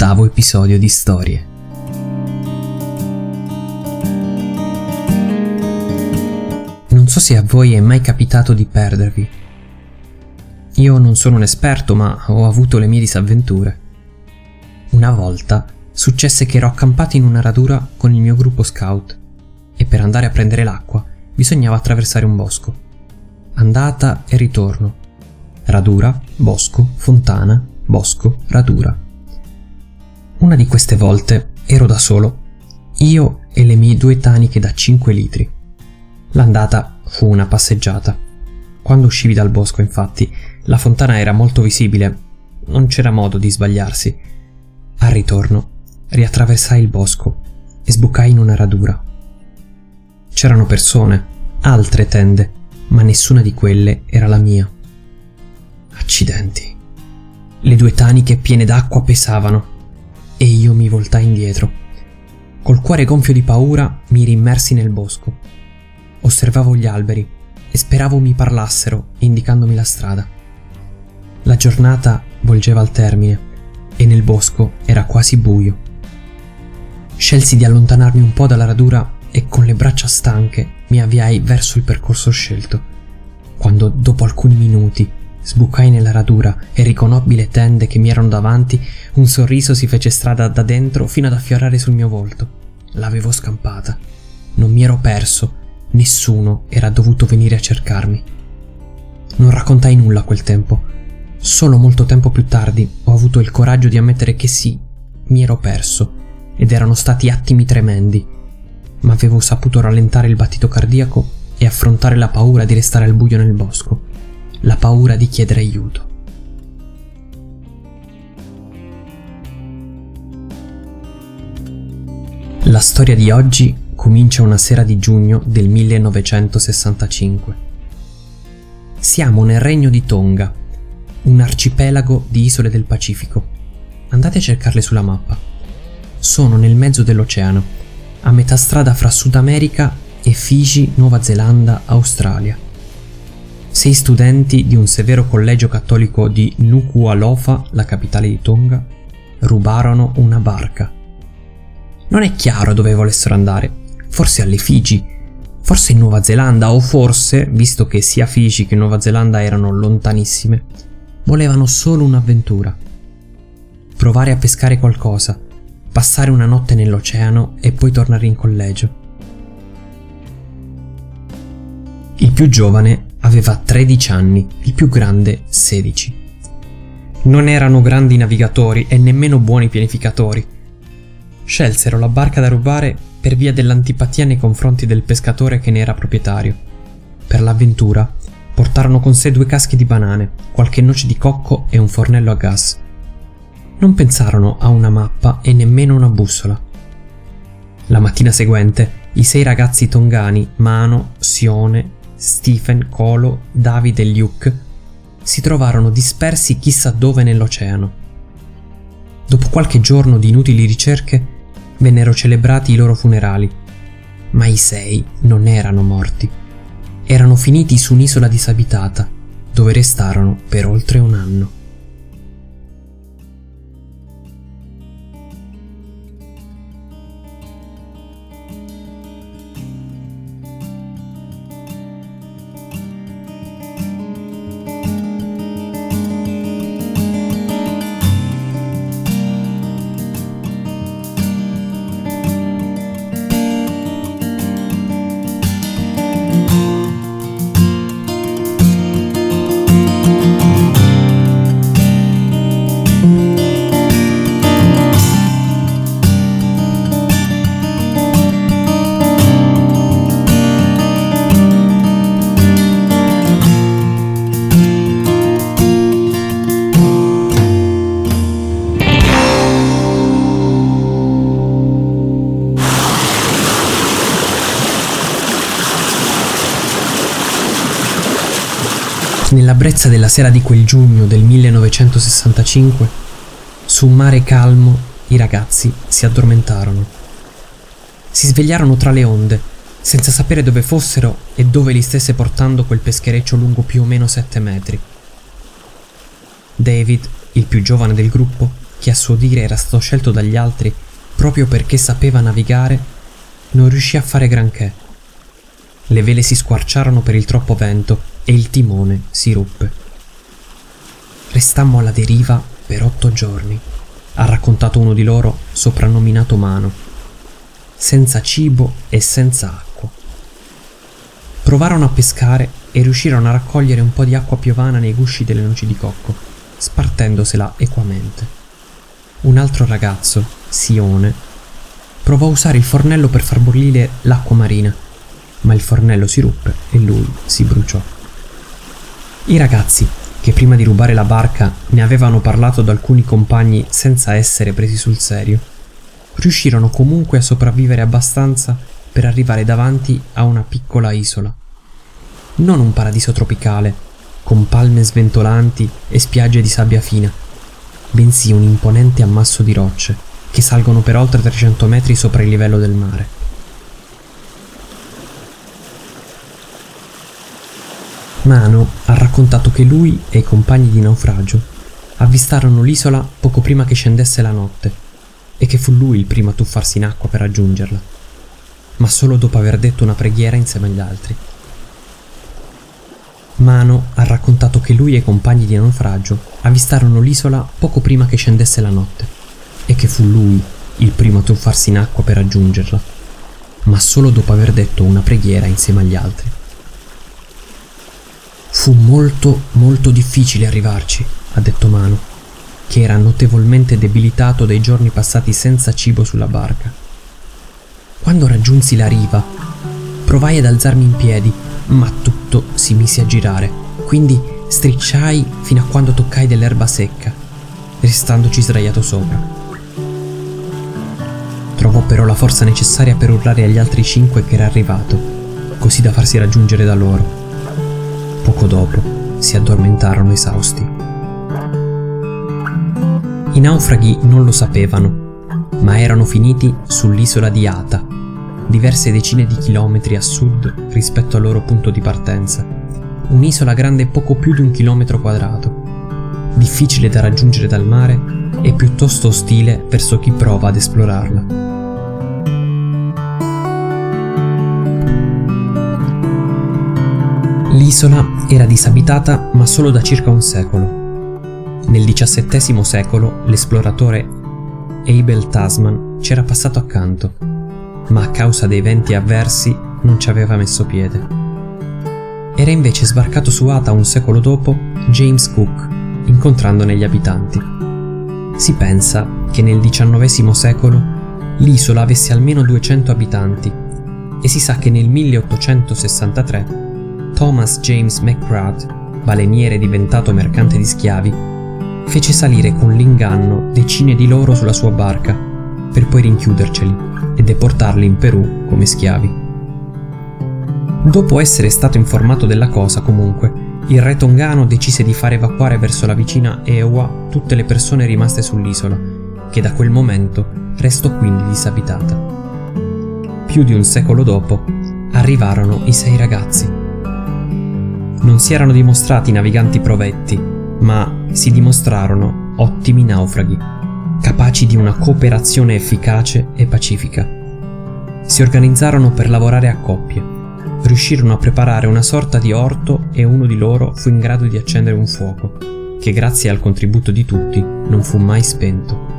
all'ottavo episodio di Storie. Non so se a voi è mai capitato di perdervi. Io non sono un esperto, ma ho avuto le mie disavventure. Una volta successe che ero accampato in una radura con il mio gruppo scout e per andare a prendere l'acqua bisognava attraversare un bosco. Andata e ritorno. Radura, bosco, fontana, bosco, radura. Una di queste volte ero da solo, io e le mie due taniche da 5 litri. L'andata fu una passeggiata. Quando uscivi dal bosco, infatti, la fontana era molto visibile, non c'era modo di sbagliarsi. Al ritorno, riattraversai il bosco e sbucai in una radura. C'erano persone, altre tende, ma nessuna di quelle era la mia. Accidenti. Le due taniche piene d'acqua pesavano e io mi voltai indietro. Col cuore gonfio di paura mi rimmersi nel bosco. Osservavo gli alberi e speravo mi parlassero indicandomi la strada. La giornata volgeva al termine e nel bosco era quasi buio. Scelsi di allontanarmi un po' dalla radura e con le braccia stanche mi avviai verso il percorso scelto. Quando dopo alcuni minuti Sbucai nella radura e riconobbi le tende che mi erano davanti, un sorriso si fece strada da dentro fino ad affiorare sul mio volto. L'avevo scampata. Non mi ero perso, nessuno era dovuto venire a cercarmi. Non raccontai nulla a quel tempo. Solo molto tempo più tardi ho avuto il coraggio di ammettere che sì, mi ero perso, ed erano stati attimi tremendi, ma avevo saputo rallentare il battito cardiaco e affrontare la paura di restare al buio nel bosco la paura di chiedere aiuto. La storia di oggi comincia una sera di giugno del 1965. Siamo nel regno di Tonga, un arcipelago di isole del Pacifico. Andate a cercarle sulla mappa. Sono nel mezzo dell'oceano, a metà strada fra Sud America e Fiji, Nuova Zelanda, Australia sei studenti di un severo collegio cattolico di Nuku'alofa, la capitale di Tonga, rubarono una barca. Non è chiaro dove volessero andare, forse alle Figi, forse in Nuova Zelanda o forse, visto che sia Figi che Nuova Zelanda erano lontanissime, volevano solo un'avventura. Provare a pescare qualcosa, passare una notte nell'oceano e poi tornare in collegio. Il più giovane aveva 13 anni, il più grande 16. Non erano grandi navigatori e nemmeno buoni pianificatori. Scelsero la barca da rubare per via dell'antipatia nei confronti del pescatore che ne era proprietario. Per l'avventura portarono con sé due caschi di banane, qualche noce di cocco e un fornello a gas. Non pensarono a una mappa e nemmeno una bussola. La mattina seguente i sei ragazzi tongani, Mano, Sione, Stephen, Colo, David e Luke si trovarono dispersi chissà dove nell'oceano. Dopo qualche giorno di inutili ricerche vennero celebrati i loro funerali, ma i sei non erano morti. Erano finiti su un'isola disabitata, dove restarono per oltre un anno. Nella brezza della sera di quel giugno del 1965, su un mare calmo, i ragazzi si addormentarono. Si svegliarono tra le onde, senza sapere dove fossero e dove li stesse portando quel peschereccio lungo più o meno sette metri. David, il più giovane del gruppo, che a suo dire era stato scelto dagli altri proprio perché sapeva navigare, non riuscì a fare granché. Le vele si squarciarono per il troppo vento e il timone si ruppe. Restammo alla deriva per otto giorni, ha raccontato uno di loro soprannominato Mano, senza cibo e senza acqua. Provarono a pescare e riuscirono a raccogliere un po' di acqua piovana nei gusci delle noci di cocco, spartendosela equamente. Un altro ragazzo, Sione, provò a usare il fornello per far bollire l'acqua marina, ma il fornello si ruppe e lui si bruciò. I ragazzi, che prima di rubare la barca ne avevano parlato ad alcuni compagni senza essere presi sul serio, riuscirono comunque a sopravvivere abbastanza per arrivare davanti a una piccola isola. Non un paradiso tropicale, con palme sventolanti e spiagge di sabbia fina, bensì un imponente ammasso di rocce che salgono per oltre 300 metri sopra il livello del mare. Mano ha raccontato che lui e i compagni di naufragio avvistarono l'isola poco prima che scendesse la notte e che fu lui il primo a tuffarsi in acqua per raggiungerla, ma solo dopo aver detto una preghiera insieme agli altri. Mano ha raccontato che lui e i compagni di naufragio avvistarono l'isola poco prima che scendesse la notte e che fu lui il primo a tuffarsi in acqua per raggiungerla, ma solo dopo aver detto una preghiera insieme agli altri. Fu molto, molto difficile arrivarci, ha detto Mano, che era notevolmente debilitato dai giorni passati senza cibo sulla barca. Quando raggiunsi la riva, provai ad alzarmi in piedi, ma tutto si mise a girare, quindi stricciai fino a quando toccai dell'erba secca, restandoci sdraiato sopra. Trovò però la forza necessaria per urlare agli altri cinque che era arrivato, così da farsi raggiungere da loro. Poco dopo si addormentarono esausti. I naufraghi non lo sapevano, ma erano finiti sull'isola di Ata, diverse decine di chilometri a sud rispetto al loro punto di partenza. Un'isola grande poco più di un chilometro quadrato, difficile da raggiungere dal mare e piuttosto ostile verso chi prova ad esplorarla. L'isola era disabitata ma solo da circa un secolo. Nel XVII secolo l'esploratore Abel Tasman c'era passato accanto, ma a causa dei venti avversi non ci aveva messo piede. Era invece sbarcato su Ata un secolo dopo James Cook, incontrandone gli abitanti. Si pensa che nel XIX secolo l'isola avesse almeno 200 abitanti e si sa che nel 1863 Thomas James McGrath, baleniere diventato mercante di schiavi, fece salire con l'inganno decine di loro sulla sua barca, per poi rinchiuderceli e deportarli in Perù come schiavi. Dopo essere stato informato della cosa, comunque, il re tongano decise di far evacuare verso la vicina Ewa tutte le persone rimaste sull'isola, che da quel momento restò quindi disabitata. Più di un secolo dopo arrivarono i sei ragazzi non si erano dimostrati naviganti provetti, ma si dimostrarono ottimi naufraghi, capaci di una cooperazione efficace e pacifica. Si organizzarono per lavorare a coppie, riuscirono a preparare una sorta di orto e uno di loro fu in grado di accendere un fuoco, che grazie al contributo di tutti non fu mai spento.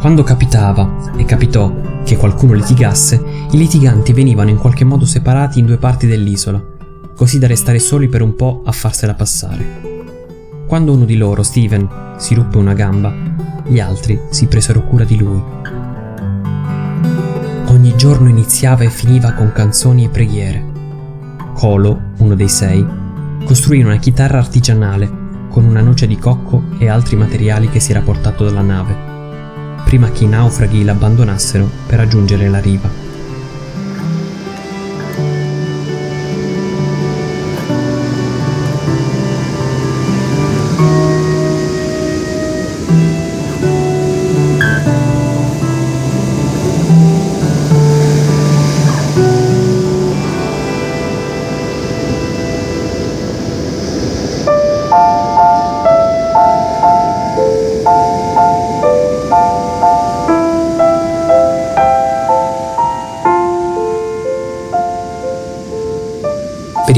Quando capitava, e capitò, che qualcuno litigasse, i litiganti venivano in qualche modo separati in due parti dell'isola, così da restare soli per un po' a farsela passare. Quando uno di loro, Steven, si ruppe una gamba, gli altri si presero cura di lui. Ogni giorno iniziava e finiva con canzoni e preghiere. Colo, uno dei sei, costruì una chitarra artigianale con una noce di cocco e altri materiali che si era portato dalla nave, prima che i naufraghi l'abbandonassero per raggiungere la riva.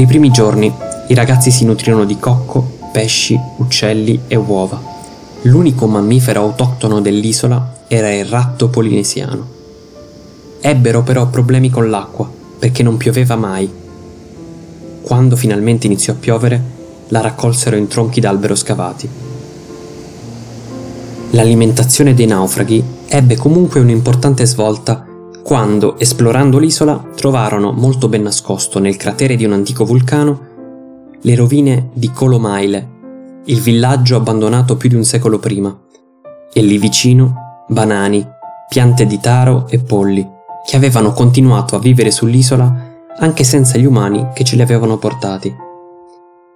I primi giorni i ragazzi si nutrirono di cocco, pesci, uccelli e uova. L'unico mammifero autoctono dell'isola era il ratto polinesiano. Ebbero però problemi con l'acqua perché non pioveva mai. Quando finalmente iniziò a piovere, la raccolsero in tronchi d'albero scavati. L'alimentazione dei naufraghi ebbe comunque un'importante svolta quando, esplorando l'isola, trovarono molto ben nascosto nel cratere di un antico vulcano le rovine di Colomaile, il villaggio abbandonato più di un secolo prima, e lì vicino banani, piante di taro e polli, che avevano continuato a vivere sull'isola anche senza gli umani che ce li avevano portati.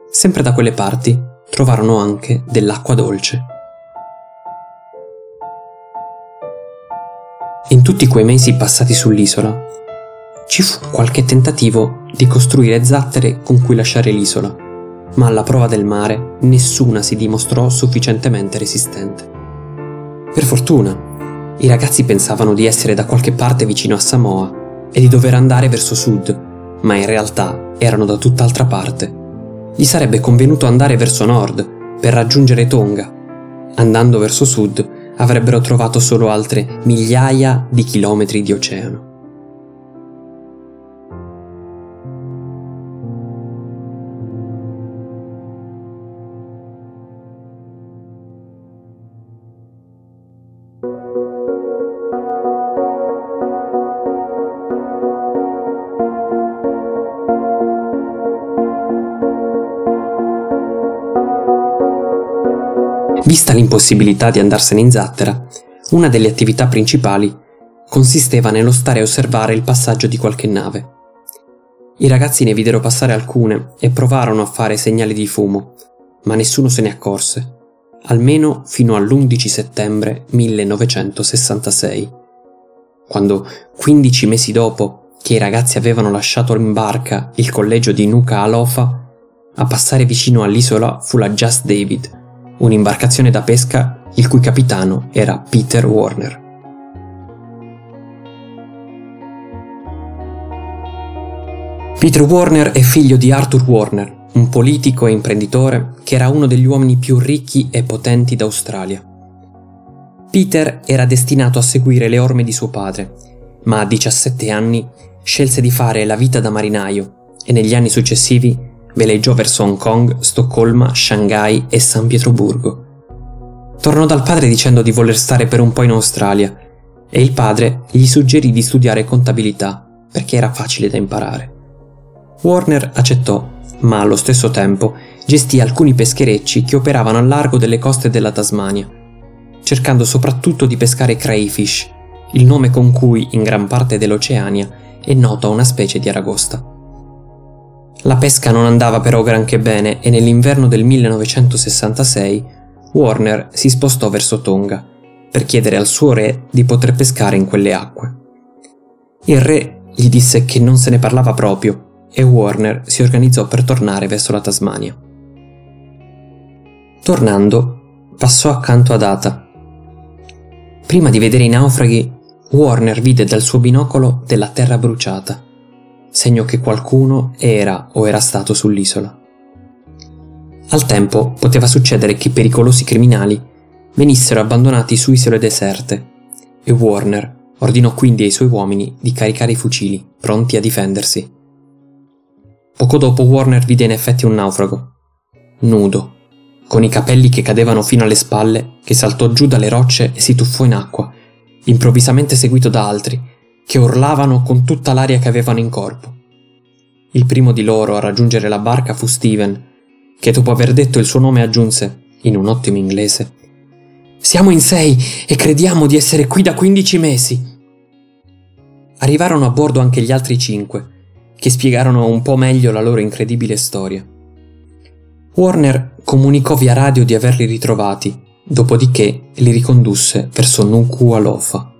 Sempre da quelle parti trovarono anche dell'acqua dolce. In tutti quei mesi passati sull'isola ci fu qualche tentativo di costruire zattere con cui lasciare l'isola, ma alla prova del mare nessuna si dimostrò sufficientemente resistente. Per fortuna, i ragazzi pensavano di essere da qualche parte vicino a Samoa e di dover andare verso sud, ma in realtà erano da tutt'altra parte. Gli sarebbe convenuto andare verso nord per raggiungere Tonga. Andando verso sud avrebbero trovato solo altre migliaia di chilometri di oceano. Vista l'impossibilità di andarsene in zattera, una delle attività principali consisteva nello stare a osservare il passaggio di qualche nave. I ragazzi ne videro passare alcune e provarono a fare segnali di fumo, ma nessuno se ne accorse, almeno fino all'11 settembre 1966, quando 15 mesi dopo che i ragazzi avevano lasciato in barca il collegio di Nuka Alofa, a passare vicino all'isola fu la Just David, un'imbarcazione da pesca il cui capitano era Peter Warner. Peter Warner è figlio di Arthur Warner, un politico e imprenditore che era uno degli uomini più ricchi e potenti d'Australia. Peter era destinato a seguire le orme di suo padre, ma a 17 anni scelse di fare la vita da marinaio e negli anni successivi veleggiò verso Hong Kong, Stoccolma, Shanghai e San Pietroburgo. Tornò dal padre dicendo di voler stare per un po' in Australia e il padre gli suggerì di studiare contabilità perché era facile da imparare. Warner accettò, ma allo stesso tempo gestì alcuni pescherecci che operavano al largo delle coste della Tasmania, cercando soprattutto di pescare crayfish, il nome con cui in gran parte dell'Oceania è nota una specie di aragosta. La pesca non andava però granché bene e nell'inverno del 1966 Warner si spostò verso Tonga per chiedere al suo re di poter pescare in quelle acque. Il re gli disse che non se ne parlava proprio e Warner si organizzò per tornare verso la Tasmania. Tornando, passò accanto ad Ata. Prima di vedere i naufraghi, Warner vide dal suo binocolo della terra bruciata segno che qualcuno era o era stato sull'isola. Al tempo poteva succedere che pericolosi criminali venissero abbandonati su isole deserte e Warner ordinò quindi ai suoi uomini di caricare i fucili, pronti a difendersi. Poco dopo Warner vide in effetti un naufrago, nudo, con i capelli che cadevano fino alle spalle, che saltò giù dalle rocce e si tuffò in acqua, improvvisamente seguito da altri, che urlavano con tutta l'aria che avevano in corpo. Il primo di loro a raggiungere la barca fu Steven, che dopo aver detto il suo nome aggiunse, in un ottimo inglese, Siamo in sei e crediamo di essere qui da 15 mesi. Arrivarono a bordo anche gli altri cinque, che spiegarono un po' meglio la loro incredibile storia. Warner comunicò via radio di averli ritrovati, dopodiché li ricondusse verso Nuku'alofa.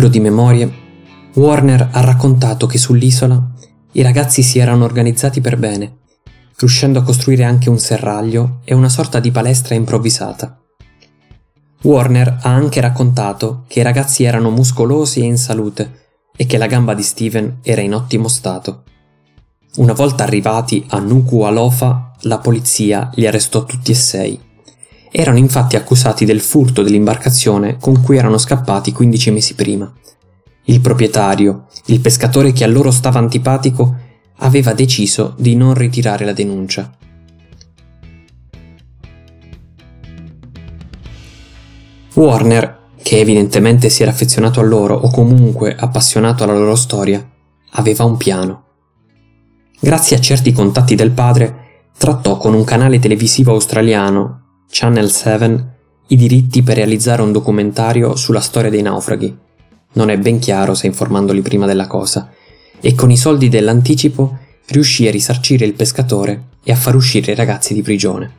Libro di memorie, Warner ha raccontato che sull'isola i ragazzi si erano organizzati per bene, riuscendo a costruire anche un serraglio e una sorta di palestra improvvisata. Warner ha anche raccontato che i ragazzi erano muscolosi e in salute e che la gamba di Steven era in ottimo stato. Una volta arrivati a Nuku'alofa, la polizia li arrestò tutti e sei. Erano infatti accusati del furto dell'imbarcazione con cui erano scappati 15 mesi prima. Il proprietario, il pescatore che a loro stava antipatico, aveva deciso di non ritirare la denuncia. Warner, che evidentemente si era affezionato a loro o comunque appassionato alla loro storia, aveva un piano. Grazie a certi contatti del padre, trattò con un canale televisivo australiano, Channel 7, i diritti per realizzare un documentario sulla storia dei naufraghi. Non è ben chiaro se informandoli prima della cosa, e con i soldi dell'anticipo riuscì a risarcire il pescatore e a far uscire i ragazzi di prigione.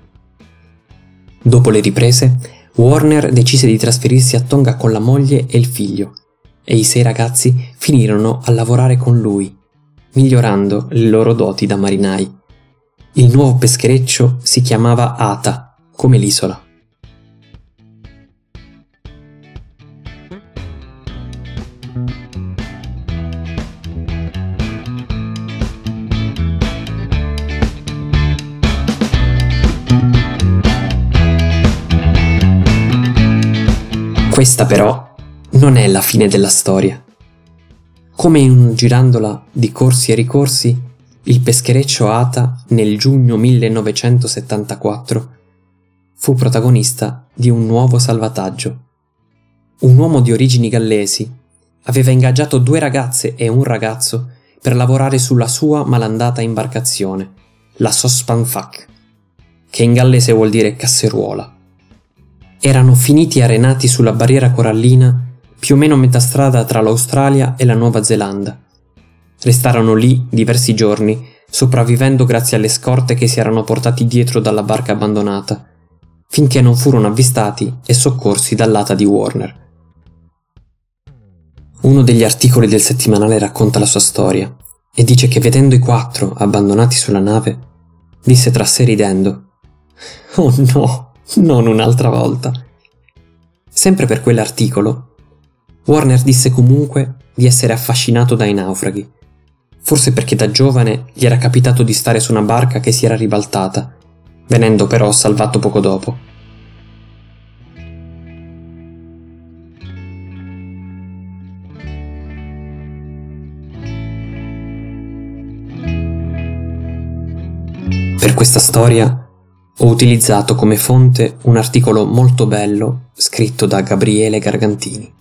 Dopo le riprese, Warner decise di trasferirsi a Tonga con la moglie e il figlio, e i sei ragazzi finirono a lavorare con lui, migliorando le loro doti da marinai. Il nuovo peschereccio si chiamava Ata, come l'isola. Questa però non è la fine della storia. Come in un girandola di corsi e ricorsi, il peschereccio Ata nel giugno 1974 fu protagonista di un nuovo salvataggio. Un uomo di origini gallesi aveva ingaggiato due ragazze e un ragazzo per lavorare sulla sua malandata imbarcazione, la Sospanfak, che in gallese vuol dire casseruola erano finiti arenati sulla barriera corallina più o meno a metà strada tra l'Australia e la Nuova Zelanda. Restarono lì diversi giorni, sopravvivendo grazie alle scorte che si erano portati dietro dalla barca abbandonata, finché non furono avvistati e soccorsi dall'ata di Warner. Uno degli articoli del settimanale racconta la sua storia e dice che vedendo i quattro abbandonati sulla nave, disse tra sé ridendo: Oh no! non un'altra volta. Sempre per quell'articolo, Warner disse comunque di essere affascinato dai naufraghi, forse perché da giovane gli era capitato di stare su una barca che si era ribaltata, venendo però salvato poco dopo. Per questa storia ho utilizzato come fonte un articolo molto bello scritto da Gabriele Gargantini.